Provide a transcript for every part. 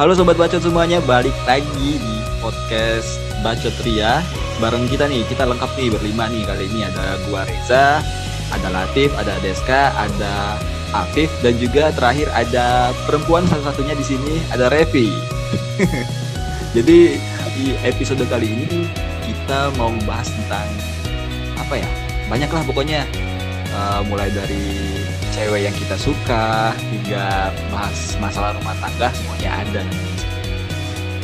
Halo sobat bacot semuanya, balik lagi di podcast Bacot Ria bareng kita nih. Kita lengkap nih berlima nih kali ini ada gua Reza, ada Latif, ada Deska, ada Afif dan juga terakhir ada perempuan satu-satunya di sini ada Revi. Jadi di episode kali ini kita mau membahas tentang apa ya? Banyaklah pokoknya uh, mulai dari cewek yang kita suka hingga bahas masalah rumah tangga semuanya ada.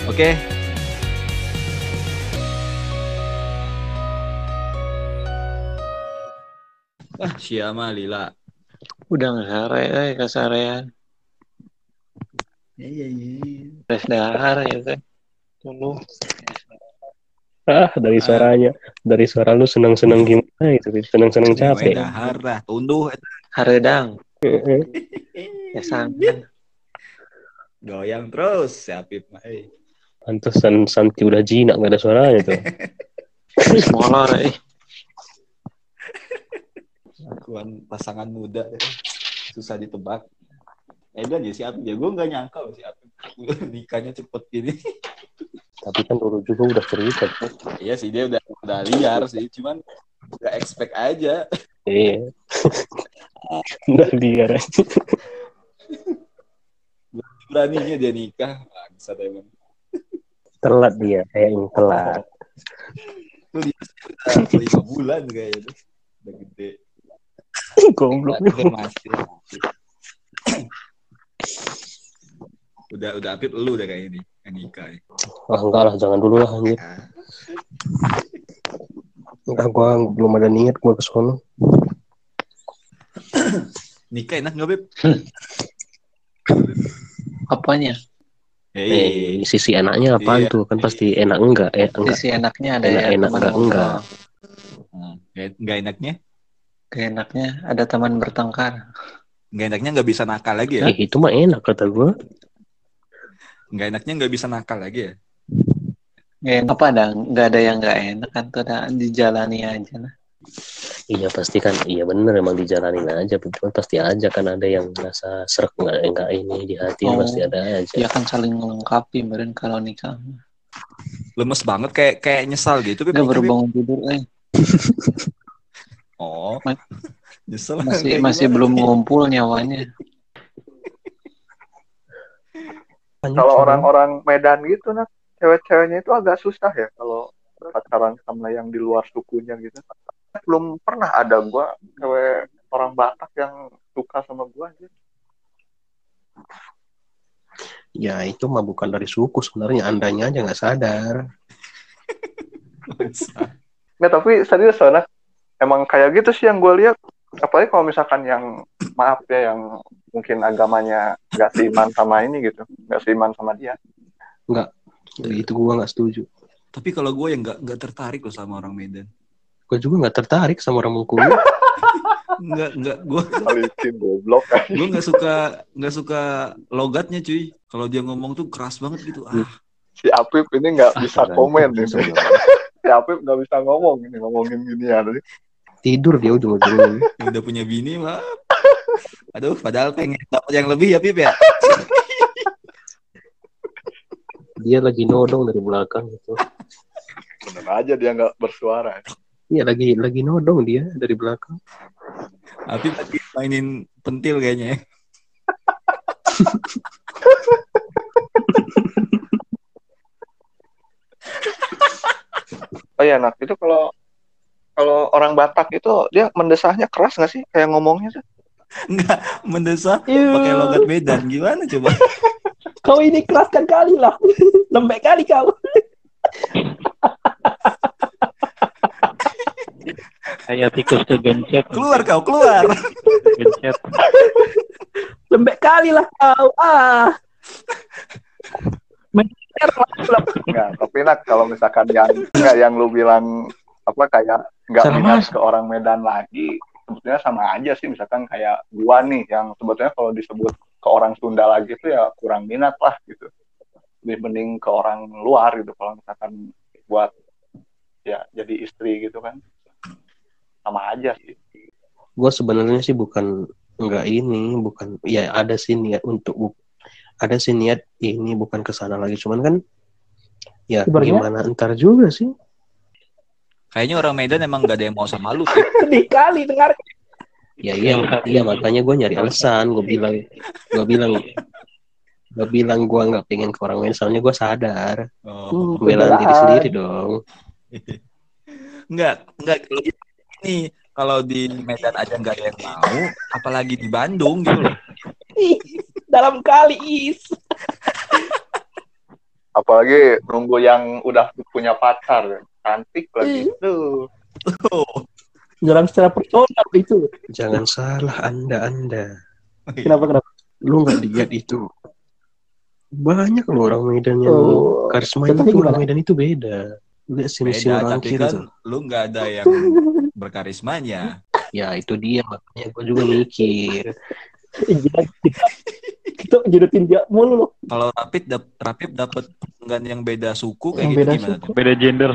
Oke. Wah, siapa Lila? Udah ngasare, eh kasarean. Iya, iya, iya. Tes dahar ya kan. Tunggu. Ah, dari suaranya. Dari suara lu senang-senang gimana itu? Senang-senang capek. Dahar lah, tunduh. Haredang. Ya sangan. Goyang terus, si Apip mah. eh. Pantesan Santi udah jinak gak ada suaranya tuh. Molor eh. Akuan pasangan muda eh. susah ditebak. Eh dan ya si Apip ya, gue gak nyangka loh si Apip nikahnya cepet gini. Tapi kan dulu juga udah cerita. Iya sih dia udah udah liar sih, cuman gak expect aja. Iya. udah liar aja. Beraninya dia nikah, bangsat emang. Telat dia, kayaknya telat. Tuh dia udah lima bulan kayaknya tuh. Udah gede. Goblok. Udah masih. Udah udah Apip lu udah nih yang nikah. ya. Ah, enggak lah, jangan dulu lah anjir. Enggak, gua belum ada niat gua ke sono. Nikah enak nggak Beb? Apanya? Eh, sisi enaknya apaan Iya. tuh? Kan pasti enak enggak? Eh, enggak. Sisi enaknya ada Enak- ya enak teman enggak, enggak. Hmm. Nggak nggak enaknya? Keenaknya ada teman bertengkar. Nggak enaknya nggak bisa nakal lagi ya? Eh, itu mah enak kata gua. Nggak enaknya nggak bisa nakal lagi ya? Enak apa ada? Nggak ada yang nggak enak kan tuh ada dijalani aja lah. Iya pasti kan, iya bener emang dijalanin aja, cuman pasti aja kan ada yang merasa serak nggak enggak ini di hati Oh. pasti ada aja. Ya kan saling melengkapi meren kalau nikah. Lemes banget kayak kayak nyesal gitu. Nikah, baru bangun tidur eh. Oh. Ma- Nyesel. Masih masih belum ngumpul nyawanya. kalau orang-orang Medan gitu nah cewek-ceweknya itu agak susah ya kalau pacaran sama yang di luar sukunya gitu. Belum pernah ada gua cewek orang Batak yang suka sama gua aja Ya itu mah bukan dari suku sebenarnya, andanya aja nggak sadar. nggak tapi serius soalnya emang kayak gitu sih yang gue lihat. Apalagi kalau misalkan yang maaf ya yang mungkin agamanya nggak seiman sama ini gitu. Nggak seiman sama dia Itu gua nggak setuju. Tapi kalau gue yang nggak nggak tertarik loh sama orang Medan. Gua juga nggak tertarik sama orang Bengkulu. Nggak nggak gue goblok gue nggak suka nggak suka logatnya cuy. Kalau dia ngomong tuh keras banget gitu. Ah, si Apip ini nggak bisa Ah, komen jangan. ini si Apip nggak bisa ngomong ini ngomongin gini ya Tidur dia ujung-ujungnya. yang udah punya bini mah. Aduh, padahal pengen dapat yang lebih ya Pip ya. Dia lagi nodong dari belakang gitu. bener aja dia nggak bersuara Iya lagi lagi nodong dia dari belakang. Tapi lagi mainin pentil kayaknya. ya. Oh iya, nak itu kalau kalau orang Batak itu dia mendesahnya keras nggak sih kayak ngomongnya tuh? Enggak, mendesak pakai logat Medan. Gimana coba? Kau ini keraskan kali lah. Lembek kali kau. Kayak tikus kegencet. Keluar kau, keluar. Gencet. Lembek kali lah kau. Ah. Enggak, tapi nak kalau misalkan yang enggak yang lu bilang apa kayak nggak minat Mas. ke orang Medan lagi, sebetulnya sama aja sih misalkan kayak gua nih yang sebetulnya kalau disebut ke orang Sunda lagi itu ya kurang minat lah gitu. Lebih mending ke orang luar gitu kalau misalkan buat ya jadi istri gitu kan. Sama aja sih. Gue sebenarnya sih bukan nggak ini, bukan ya ada sih niat untuk ada sih niat ini bukan ke sana lagi cuman kan ya Sebenarnya- gimana ntar juga sih Kayaknya orang Medan emang gak ada yang mau sama lu. sih. Sedih kali dengar. Ya iya iya makanya gue nyari alasan gue bilang gue bilang gue bilang gue nggak pengen ke orang lain soalnya gue sadar Oh. gue belain diri sendiri dong Enggak, enggak kalau gitu. ini kalau di Medan aja nggak ada yang mau, apalagi di Bandung gitu loh. Dalam kali is. Apalagi nunggu yang udah punya pacar, cantik lagi tuh. Oh, Jalan secara personal itu. jangan salah anda anda Kenapa kenapa? lu nggak lihat itu banyak loh orang Medan yang Oh, karismanya contohnya tuh orang gimana? Medan itu beda lihat sini orang tapi kiri kan lu nggak ada yang berkarismanya. ya itu dia makanya gue juga mikir kita, judutin dia mulu loh. Kalau Rapid dap Rapid dapat pelanggan yang beda suku kayak Yang gitu beda gimana suku. Beda gender.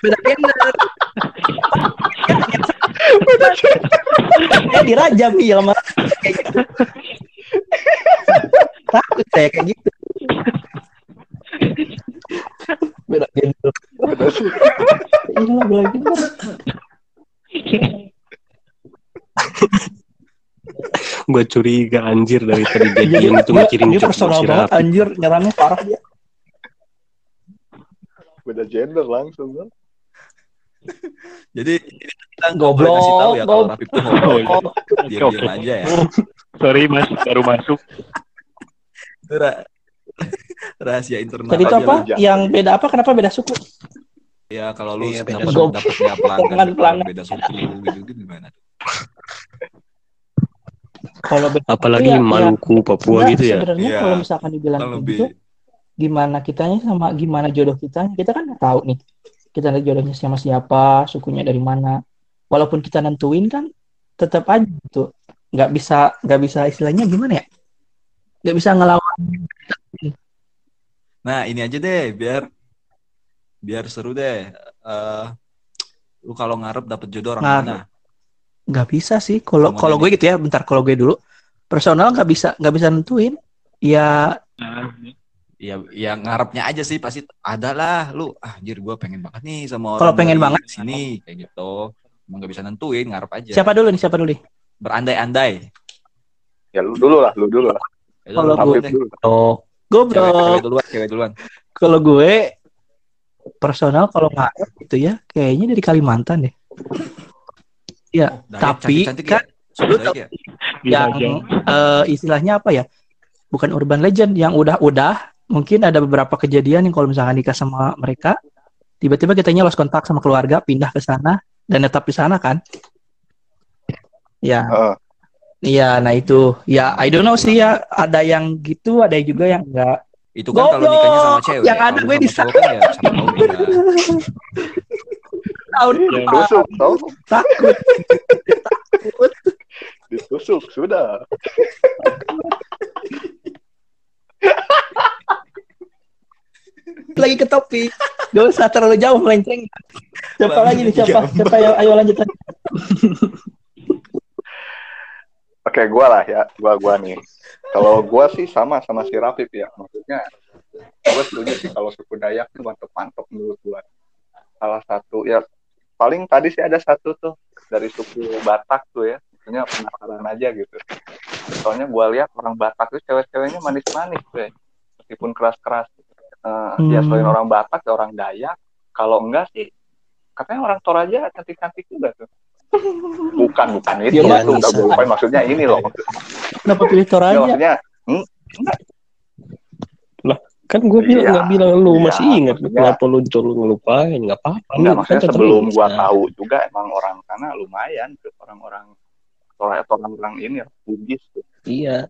Beda gender. Ya dirajam nih sama kayak gitu. Takut saya kayak gitu. Beda gender. Beda suku. Iya lah beda gender. gue curiga anjir dari tadi dia Dia, diam itu dia, mikirin dia personal banget Rapi. anjir nyerangnya parah dia. Beda gender langsung. kan. Jadi kita Goblok, kasih tahu ya kalau goblok. Rapid tuh ngomong Oh, diam-diam Oke. aja ya. Oh, sorry mas, baru masuk. Itu ra- rahasia internal. Tadi itu apa? Yang beda apa? Kenapa beda suku? Ya kalau lu Iya, beda dapat suku. dapat ya pelanggan, Pelanggan, pelanggan. beda suku gitu gitu gimana? Kalau beda apalagi iya. Maluku Papua Enggak, gitu ya Sebenarnya Iya. kalau misalkan dibilang lebih gitu, gimana kitanya sama gimana jodoh kita, kita kan nggak tahu nih. Kita lihat jodohnya sama siapa, sukunya dari mana. Walaupun kita nentuin kan, tetap aja gitu. Nggak bisa, nggak bisa istilahnya gimana ya? Nggak bisa ngelawan. Nah ini aja deh biar biar seru deh. Eh lu kalau ngarep dapet jodoh orang mana? Nggak bisa sih. Kalau kalau gue gitu ya, bentar kalau gue dulu. Personal nggak bisa, nggak bisa nentuin. Ya Ya, ya ngarepnya aja sih pasti ada lah. Lu ah, anjir gue pengen banget nih sama orang Kalau pengen dari banget. sini kayak gitu. Emang gak bisa nentuin, ngarep aja. siapa dulu nih? Siapa dulu nih? Berandai-andai. Ya lu dulu lah, lu dulu lah. Ya, Kalau lu gue-. Oh, Cewek, cewek goblok. duluan, cewek duluan. Kalau gue personal kalau ngarep gitu ya, kayaknya dari Kalimantan deh. Ya, Dayak, tapi cantik-cantik kan ya. Sudah Dayak ya? yang eh, istilahnya apa ya? Bukan urban legend yang udah-udah mungkin ada beberapa kejadian yang kalau misalkan nikah sama mereka tiba-tiba kitanya lost kontak sama keluarga pindah ke sana dan tetap di sana kan ya Heeh. iya nah itu ya I don't know sih ya ada yang gitu ada juga yang enggak Itu kan kalau nikahnya sama cewek. Yang ada gue di cowok kan ya sama tahun. Tusuk, tau? takut takut Ditusuk, sudah. Lagi ke topik gak usah terlalu jauh melenceng siapa lagi nih siapa siapa ayo, ayo lanjut. Oke, gua lah ya, gua gua nih. Kalau gua sih sama sama si Rafif ya, maksudnya gua setuju sih kalau suku Dayak tuh mantep-mantep menurut gua. Salah satu ya paling tadi sih ada satu tuh dari suku Batak tuh ya, maksudnya penasaran aja gitu. Soalnya gua lihat orang Batak tuh cewek-ceweknya manis-manis ya, meskipun keras-keras. Ya Hmm. selain orang Batak ya orang Dayak, kalau enggak sih katanya orang Toraja cantik-cantik juga tuh. Bukan, bukan itu. Dia itu gue lupain maksudnya ini loh. kenapa pilih Ya, Toraja maksudnya kan gue bilang Iya, nggak bilang lu iya, masih ingat kenapa lu lu ngelupain nggak apa-apa enggak maksudnya kan sebelum gua tahu juga emang orang sana lumayan orang-orang Atau orang ini ya, Bugis tuh. iya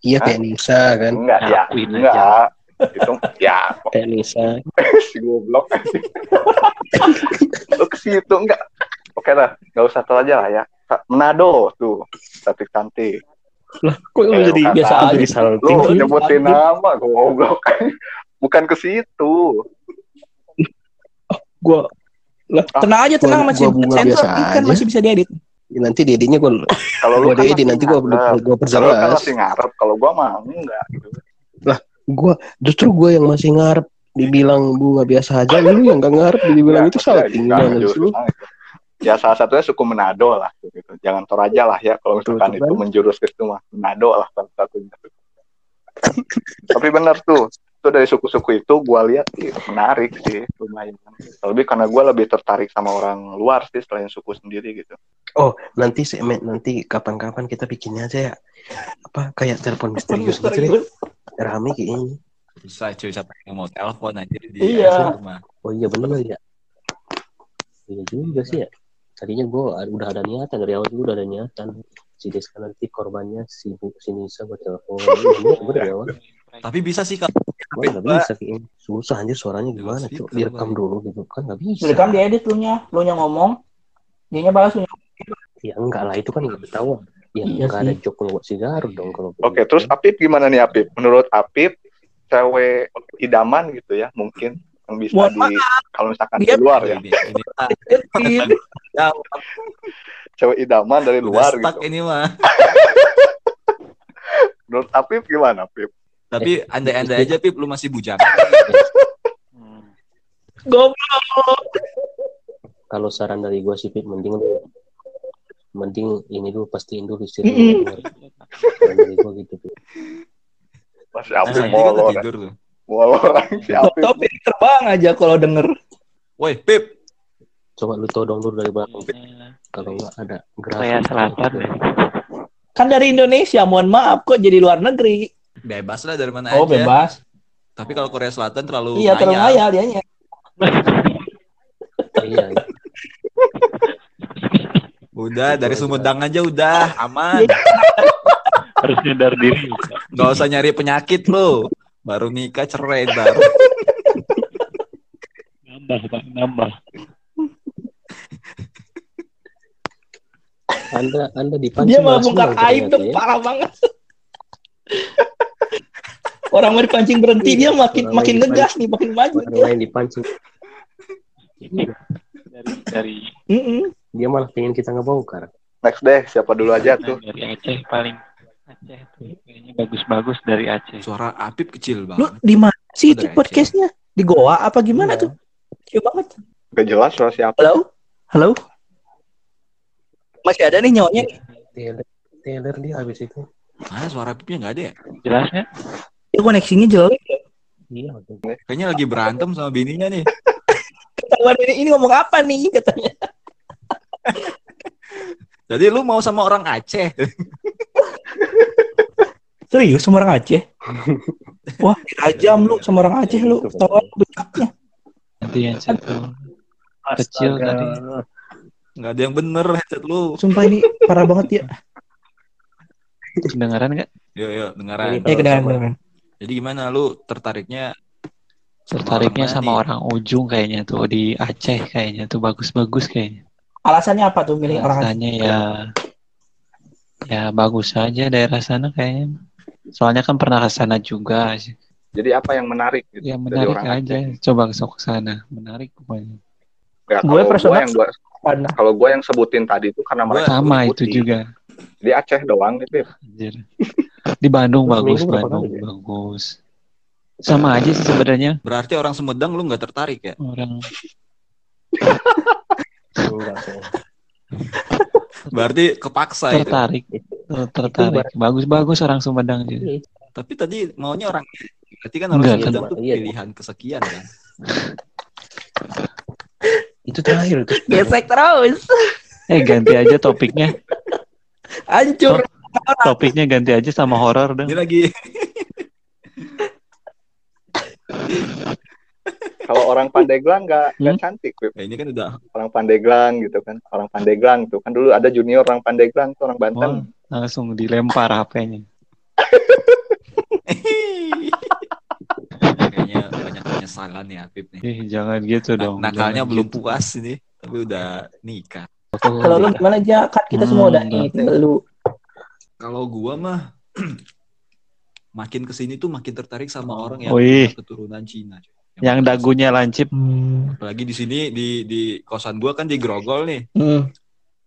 iya Hah? kayak Nisa kan Enggak ya, aja. enggak. Itu ya kayak Nisa si goblok. Lu ke situ enggak? Oke lah, enggak usah Toraja lah ya. Manado tuh, cantik-cantik. lah kok lu Eh, jadi biasa aja. salting Lu sih? nyebutin nama goblok. Bukan ke situ. gua tenang aja tenang masih sensor kan aja. masih bisa diedit nanti dedinya gue Kalau gue kan dedi nanti gue gue Kalau lu kan perjelas masih ngarep, kalau gua mah enggak gitu. gue justru gue yang masih ngarep dibilang bunga biasa aja lu yang gak ngarep dibilang Ya, itu gimana justru lu. Ya salah satunya suku Manado lah gitu. Jangan Toraja lah ya kalau misalkan itu kan? menjurus ke situ mah Manado lah salah satunya. Tapi benar tuh, itu dari suku-suku itu gua lihat sih menarik sih lumayan. Lebih karena gua lebih tertarik sama orang luar sih selain suku sendiri gitu. oh nanti semen nanti kapan-kapan kita bikinnya aja ya. Apa kayak telepon misterius gitu rame kayaknya. Susah cuy siapa yang mau telepon aja di Iya. rumah. oh iya bener ya. Iya juga sih ya. Tadinya gue udah ada niatan dari awal juga udah ada niatan. Si Deska nanti korbannya si si Nisa buat telepon. Iya, bener awal Tapi bisa sih kalau nggak bisa kayaknya susah anjir suaranya gimana cok direkam dulu gitu kan nggak bisa Direkam diedit lu nya, lu nya ngomong, dia nya balas lu nya. ya enggak lah itu kan nggak ketahuan ya Iya nggak ada sih. joke buat si Garut dong kalau Oke, begitu. terus Apip gimana nih Apip? Menurut Apip, cewek idaman gitu ya, mungkin yang bisa Mohon di kalau misalkan Dia- di luar ya, ini, ini cewek idaman dari udah luar stuck gitu. ini mah. Menurut Apip gimana, Apip? Tapi andai-andai aja Pip lu masih bujang. Goblok. kalau saran dari gue sih Pip, mending lu mending ini dulu pastiin dulu istri lu Saran dari gue gitu Pip. Masih Nah, kan molor, tidur tuh. Apip. Topik terbang aja kalau denger. Woi, Pip. coba lu todong dulu dari belakang Pip. kalau nggak ada gerak Korea Selatan. Kan dari Indonesia, mohon maaf kok jadi luar negeri. Bebas lah dari mana Oh, aja. bebas. Tapi kalau Korea Selatan terlalu Iya, terlalu ngayal. dianya. iya Udah dari Sumedang aja udah aman. Harus nyadar diri. Gak usah nyari penyakit lo. Baru nikah cerai ntar. Nambah, Pak. Nambah. anda anda dipancing Dia senang aib tuh ya. parah banget. Orang mau dipancing berhenti dia makin Orang makin ngegas nih, makin maju. orang lain dipancing Dari dari Mm-mm. dia malah pengen kita ngebongkar Next deh, siapa dulu aja tuh? dari Aceh paling Aceh tuh kayaknya bagus-bagus dari Aceh. Suara Apip kecil Lu banget. di mana sih itu podcastnya? Di Goa apa gimana Iya. tuh? Kecil banget. Gak jelas suara siapa. Halo? Halo? Masih ada nih nyawanya? Taylor Taylor dia habis itu Mana suara Apipnya nggak ada ya? Jelasnya? Ya koneksinya jelek. iya waktu itu. Kayaknya lagi berantem sama bininya nih. Ketahuan ini, ini ngomong apa nih katanya. Jadi lu mau sama orang Aceh? Serius sama orang Aceh? Wah, tajam lu sama orang Aceh lu. Ketahuan becaknya. Nanti yang satu kecil tadi. Nggak ada yang bener headset lu. Sumpah ini parah banget ya. Kedengaran nggak? Yuk, yuk, dengaran. Ini Eh, kedengeran, kedengeran. Jadi gimana lu tertariknya? Tertariknya sama nih? orang ujung kayaknya tuh di Aceh kayaknya tuh bagus-bagus kayaknya. Alasannya apa tuh milih orang Aceh? Rasanya ya ya bagus aja daerah sana kayaknya. Soalnya kan pernah ke sana juga. Jadi apa yang menarik gitu Ya dari menarik orang aja. Aceh? Coba kesok ke sana. Menarik pokoknya. Ya, Gue kalau personal- yang gua kalau gua yang sebutin tadi itu karena mereka Sama itu juga. Di Aceh doang gitu. ya. Di Bandung Terus bagus, Bandung kali ya? bagus. Sama aja sih sebenarnya Berarti orang Sumedang lu nggak tertarik ya? orang. Berarti kepaksa itu. tertarik. Tertarik. Bagus-bagus orang Sumedang juga. Iya, Tapi tadi maunya orang Berarti kan orang Enggak, Sumedang kan. tuh Iya. pilihan kesekian kan? itu terakhir itu gesek terus. Eh ganti aja topiknya. Hancur. Topiknya ganti aja sama horor dong. Ini lagi Kalau orang Pandeglang nggak nggak Hmm? cantik, Wip. ya, ini kan udah orang Pandeglang gitu kan, orang Pandeglang tuh kan dulu ada junior orang Pandeglang tuh orang Banten. Wah, langsung dilempar HP-nya. kayaknya banyak penyesalan ya Apip nih. Eh, jangan gitu Nah, dong. nakalnya Jangan belum gitu. puas ini, tapi udah nikah. Kalau lu gimana aja? Kan kita semua Hmm, udah nih. Lu Kalau gua mah makin ke sini tuh makin tertarik sama orang yang punya keturunan Cina. cuy. Yang dagunya lancip. Hmm. apalagi di sini di di kosan gua kan di Grogol nih. Hmm.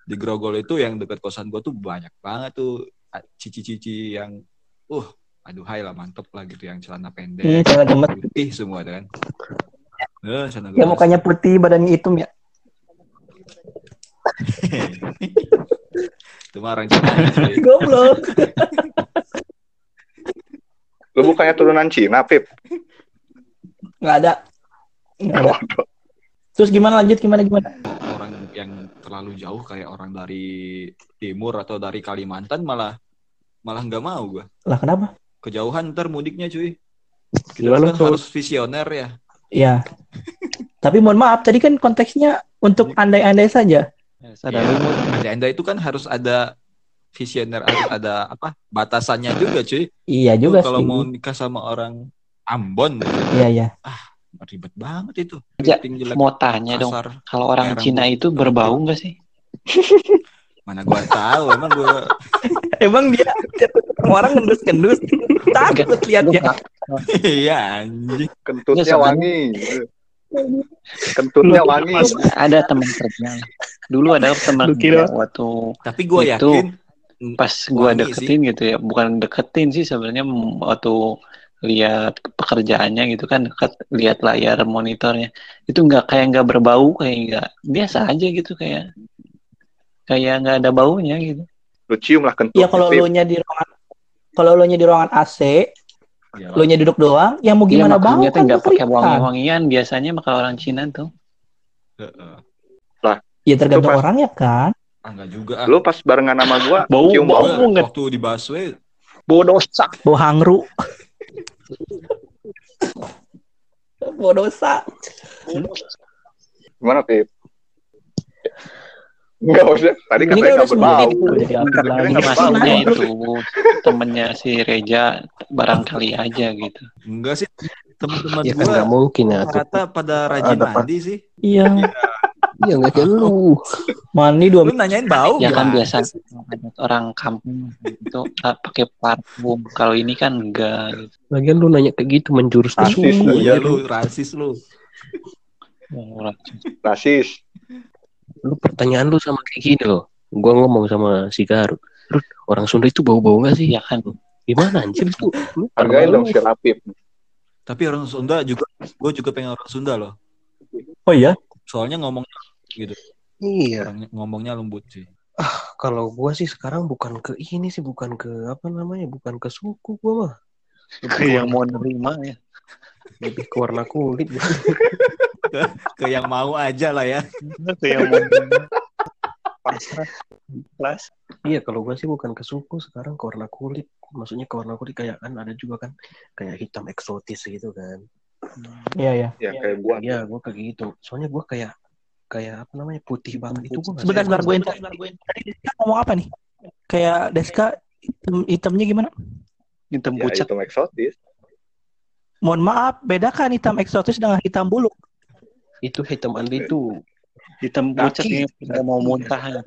di Grogol itu yang dekat kosan gue tuh banyak banget tuh cici-cici yang uh aduh hai lah mantep lah gitu yang celana pendek Ih, celana gemet. putih semua kan eh, celana Ya mukanya putih, badannya hitam ya. itu mah orang Cina. Goblok. Lu bukannya turunan Cina, Pip? Nggak ada. Nggak ada. Terus gimana lanjut gimana gimana? orang yang terlalu jauh kayak orang dari timur atau dari Kalimantan malah malah nggak mau gue Lah kenapa? kejauhan ntar mudiknya cuy kita Gimana kan tuh? harus visioner ya Ya. Tapi mohon maaf, tadi kan konteksnya untuk andai-andai saja. Sadar Ya, lu anda itu kan harus ada visioner harus ada apa batasannya juga cuy Iya juga kalau sih. mau nikah sama orang Ambon Iya, iya. ribet banget itu Ja, mau tanya dong, kalau orang Cina itu berbau nggak sih? mana gua tahu emang gua Emang dia orang ngendus-ngendus. Takut Lu liatnya. nggak- iya anjing Kentutnya wangi. Kentutnya wangi. Ada teman kerja. Dulu ada teman kira- kerja waktu tapi gua Itu. yakin pas gua Wangi deketin gitu ya, bukan deketin sih sebenarnya m- waktu lihat pekerjaannya gitu kan dekat lihat layar monitornya itu nggak kayak nggak berbau kayak nggak biasa aja gitu kayak kayak nggak ada baunya gitu Lu cium lah kentut. Iya kalau lu nya di ruangan kalau lu nya di ruangan AC, ya, lu nya duduk doang, yang mau Iya gimana bau maksudnya tuh kan nggak pakai wangi-wangian biasanya maka orang Cina tuh heeh. Ya tergantung pas- orang ya kan. enggak juga ah. Lu pas barengan sama gua, Bau- cium bau. bau. Nggak? waktu di busway bau dosa Bau hangru. Bau dosa. Gimana, Pip? Enggak maksudnya. Tadi Ini kan udah nggak berbau. sebutin itu. Temennya si Reja barangkali aja gitu. enggak sih teman-teman Ya kan gua mungkin ya. rata pada rajin mandi sih Iya. Iya nggak kayak lu. Mandi dua lu nanyain bau Ya kan biasa orang kampung itu pakai parfum. Kalau ini kan enggak gitu. Lagian lu nanya kayak gitu menjurus ke Rasis suku. lu, iya anjir. lu rasis lu Murah. Rasis. Lu pertanyaan lu sama kayak gini loh. Gua ngomong sama si Garut. Terus orang Sunda itu bau-bau nggak sih? Ya kan. Gimana anjir itu? Lu Hargain lu- dong si Rapip. tapi orang Sunda juga gue juga pengen orang Sunda loh Oh iya. soalnya ngomongnya gitu Iya. ngomongnya lembut sih Kalau gua sih sekarang bukan ke ini sih, bukan ke apa namanya, bukan ke suku gua mah. Lebih ke Yang mau nerima ya. lebih ke warna kulit. ke yang mau aja lah ya Itu yang mau nerima. Pasrah. Kelas. Iya, kalau gua sih bukan ke suku, sekarang ke warna kulit. Maksudnya ke warna kulit kayak kan ada juga kan kayak hitam eksotis gitu kan. Iya, iya. Ya kayak gua. Iya, gua kayak gitu. Soalnya gua kayak kayak apa namanya putih banget itu nggak Sebentar, sebentar gue. Tadi Deska ngomong apa nih? Kayak Deska hitam, hitamnya gimana? Hitam Ya pucat. itu eksotis. Mohon maaf, bedakan hitam eksotis dengan hitam buluk. Itu hitam andi itu Hitam pucat yang nggak mau muntah.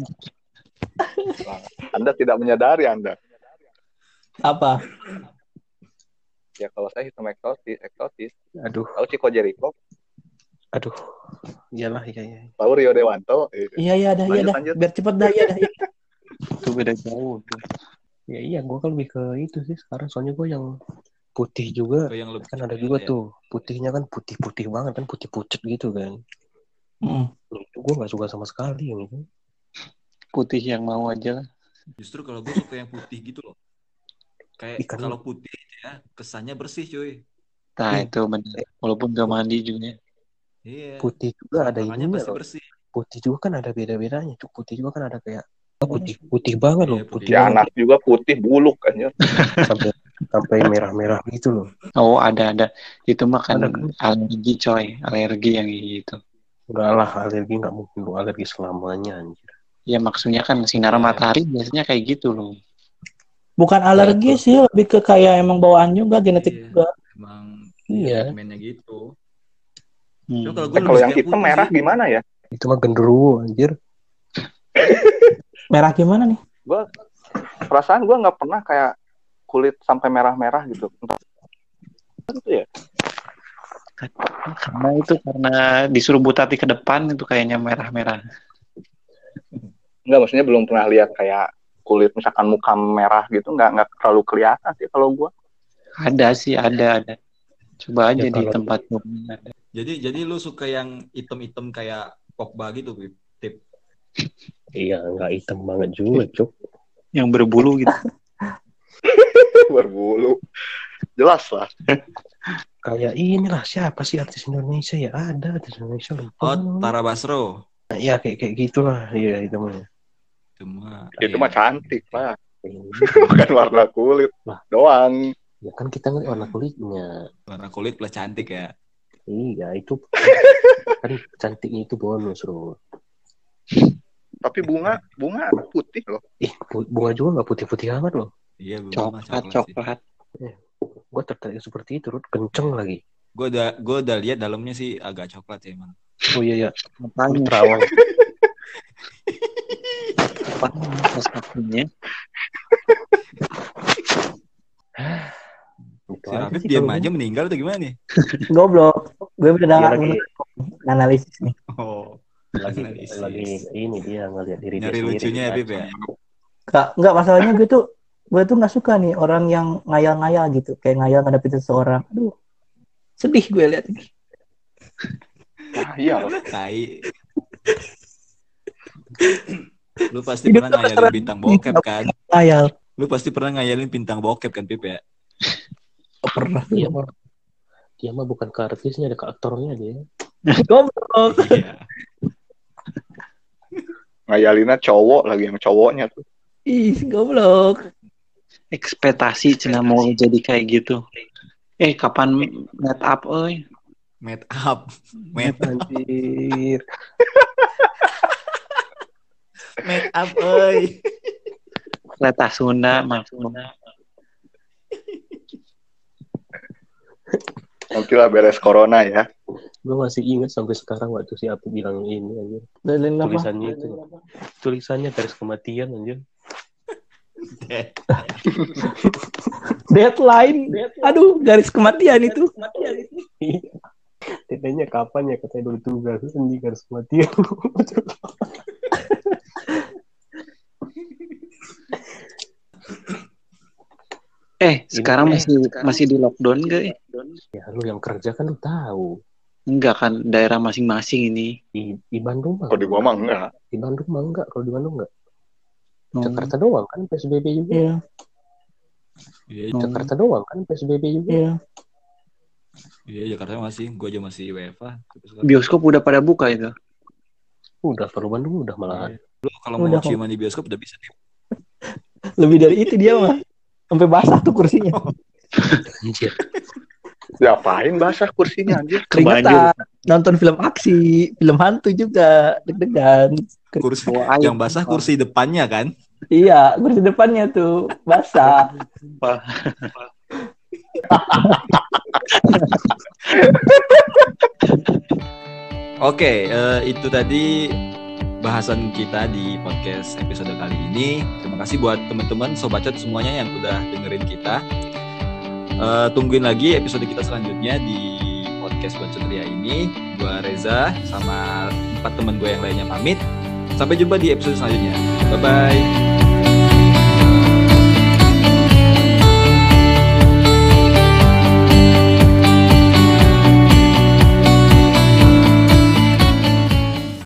Anda tidak menyadari Anda. Apa? Ya kalau saya hitam eksotis, eksotis. aduh, Tahu Chico Jericho, aduh. Iyalah, iya iya. tahu Rio Dewanto. Eh, Iya, iya, dah, iya, dah. Biar cepet dah, iya, dah. iya. Itu beda jauh. tuh. Ya iya, gua kan lebih ke itu sih sekarang soalnya gua yang putih juga ke yang lebih kan ada juga ya. tuh putihnya kan putih-putih banget kan putih pucet gitu kan Mm. itu gue nggak suka sama sekali yang itu Putih yang mau aja lah. justru kalau gue suka yang putih gitu loh kayak Ikan- kalau putih ya kesannya bersih cuy Nah itu benar. Walaupun gak mandi juga. Iya putih juga ada pasti loh bersih putih juga kan ada beda-bedanya putih juga kan ada kayak putih putih banget loh Iya, putih. putih Ya banget anak juga putih buluk kan ya. sampai sampai merah-merah gitu loh Oh ada ada. Itu mah kan Ada kan? alergi coy. Alergi yang gitu. enggak lah alergi nggak mungkin lu alergi selamanya anjir Ya maksudnya kan sinar Iya. matahari biasanya kayak gitu loh. Bukan alergi sih, lebih ke kayak emang bawaan juga, genetik Iya. juga. emang Iya. gitu Hmm. Kalau Eh, kalau yang hitam merah gimana ya? itu mah genderuwo anjir Merah gimana nih? Gua perasaan gua nggak pernah kayak kulit sampai merah-merah gitu. Entah itu ya. Karena itu karena disuruh butati ke depan itu kayaknya merah-merah. Enggak, maksudnya belum pernah lihat kayak kulit misalkan muka merah gitu nggak nggak terlalu kelihatan sih kalau gua. Ada sih, ada, ada. Coba aja Ya, di kalau- tempat ada. Jadi jadi lu suka yang item-item kayak Pogba gitu? Tip. Iya, nggak hitam banget juga, Cuk. Yang berbulu gitu. Berbulu. Jelas lah. Kayak inilah siapa sih artis Indonesia ya? Ada artis Indonesia lupa. Oh. Tara Basro. Ya kayak kayak gitulah. Iya, itu mah. Cuma Itu iya. mah cantik lah. Iya. Bukan warna kulit Lah. doang. Ya kan kita ngeliat warna kulitnya. warna kulit plus cantik ya. Iya, itu kan cantiknya itu bonus, Bro. Tapi bunga bunga putih loh. Ih, bu- bunga juga nggak putih-putih amat loh. Iya, bunga mah Coklat, sih. coklat. Gue tertarik seperti itu, Rut. Kenceng lagi. Gue udah gue udah lihat dalamnya sih agak coklat ya emang. Oh iya ya, Makanya terawang. apa salah satunya. Si Rafif sih diam aja meninggal atau gimana nih? Goblok. Gue udah lagi, analisis nih. Oh, lagi, analisis. lagi ini dia ngeliat diri nyari dia sendiri. lucunya ya, Bib ya. Gak, enggak masalahnya gue tuh gue tuh nggak suka nih orang yang ngayal-ngayal gitu, kayak ngayal ngadepin seseorang. Aduh, sedih gue lihat ini. Iya loh. Tai. Lu pasti Hidup pernah ngayalin bintang bokep kan? Ngayal. Lu pasti pernah ngayalin bintang bokep kan, Pip ya? Oh, pernah. Dia mah dia mah bukan ke artisnya, ada ke aktornya dia. Goblok. Iya. Ngayalinnya cowok lagi yang cowoknya tuh. Ih, goblok. Ekspektasi cina mau jadi kayak gitu. Eh, kapan meet up, oi? Made up. Made, Anjir. made up, oi. Kereta Sunda, maksudnya. Nanti lah beres corona ya. Gue masih ingat sampai sekarang waktu si Apu bilang ini anjir. Dalilin apa? Tulisannya itu. Tulisannya garis kematian anjir. Deadline. Aduh, garis kematian itu. Titanya kapan ya katanya dulu tugas ini garis kematian. Eh, sekarang masih masih di lockdown gak ya? Lu yang kerja kan lu tahu. Enggak kan, daerah masing-masing ini. Di, di Bandung mah. Kalau di gua mah enggak. Di Bandung mah enggak. Kalau di Bandung enggak. Hmm. Jakarta doang kan PSBB juga. Iya, Iya, Hmm. Jakarta doang kan PSBB juga. iya. iya Jakarta masih, gue aja masih WFA. Bioskop udah pada buka itu. Udah kalau Bandung udah malahan. Lu kalau mau ciuman di bioskop udah bisa. Nih. Lebih dari itu dia mah. Sampai basah tuh kursinya. Anjir. Diapain basah kursinya anjir? Keringetan. Nonton film aksi, film hantu juga. Deg-degan. Kursi air. yang basah kursi depannya kan? Iya, kursi depannya tuh basah. Oke, eh, itu tadi bahasan kita di podcast episode kali ini. Terima kasih buat teman-teman sobatchat semuanya yang udah dengerin kita. Eh, tungguin lagi episode kita selanjutnya di podcast Bacot Ria ini. Gua Reza sama empat teman gue yang lainnya pamit. Sampai jumpa di episode selanjutnya. Bye bye.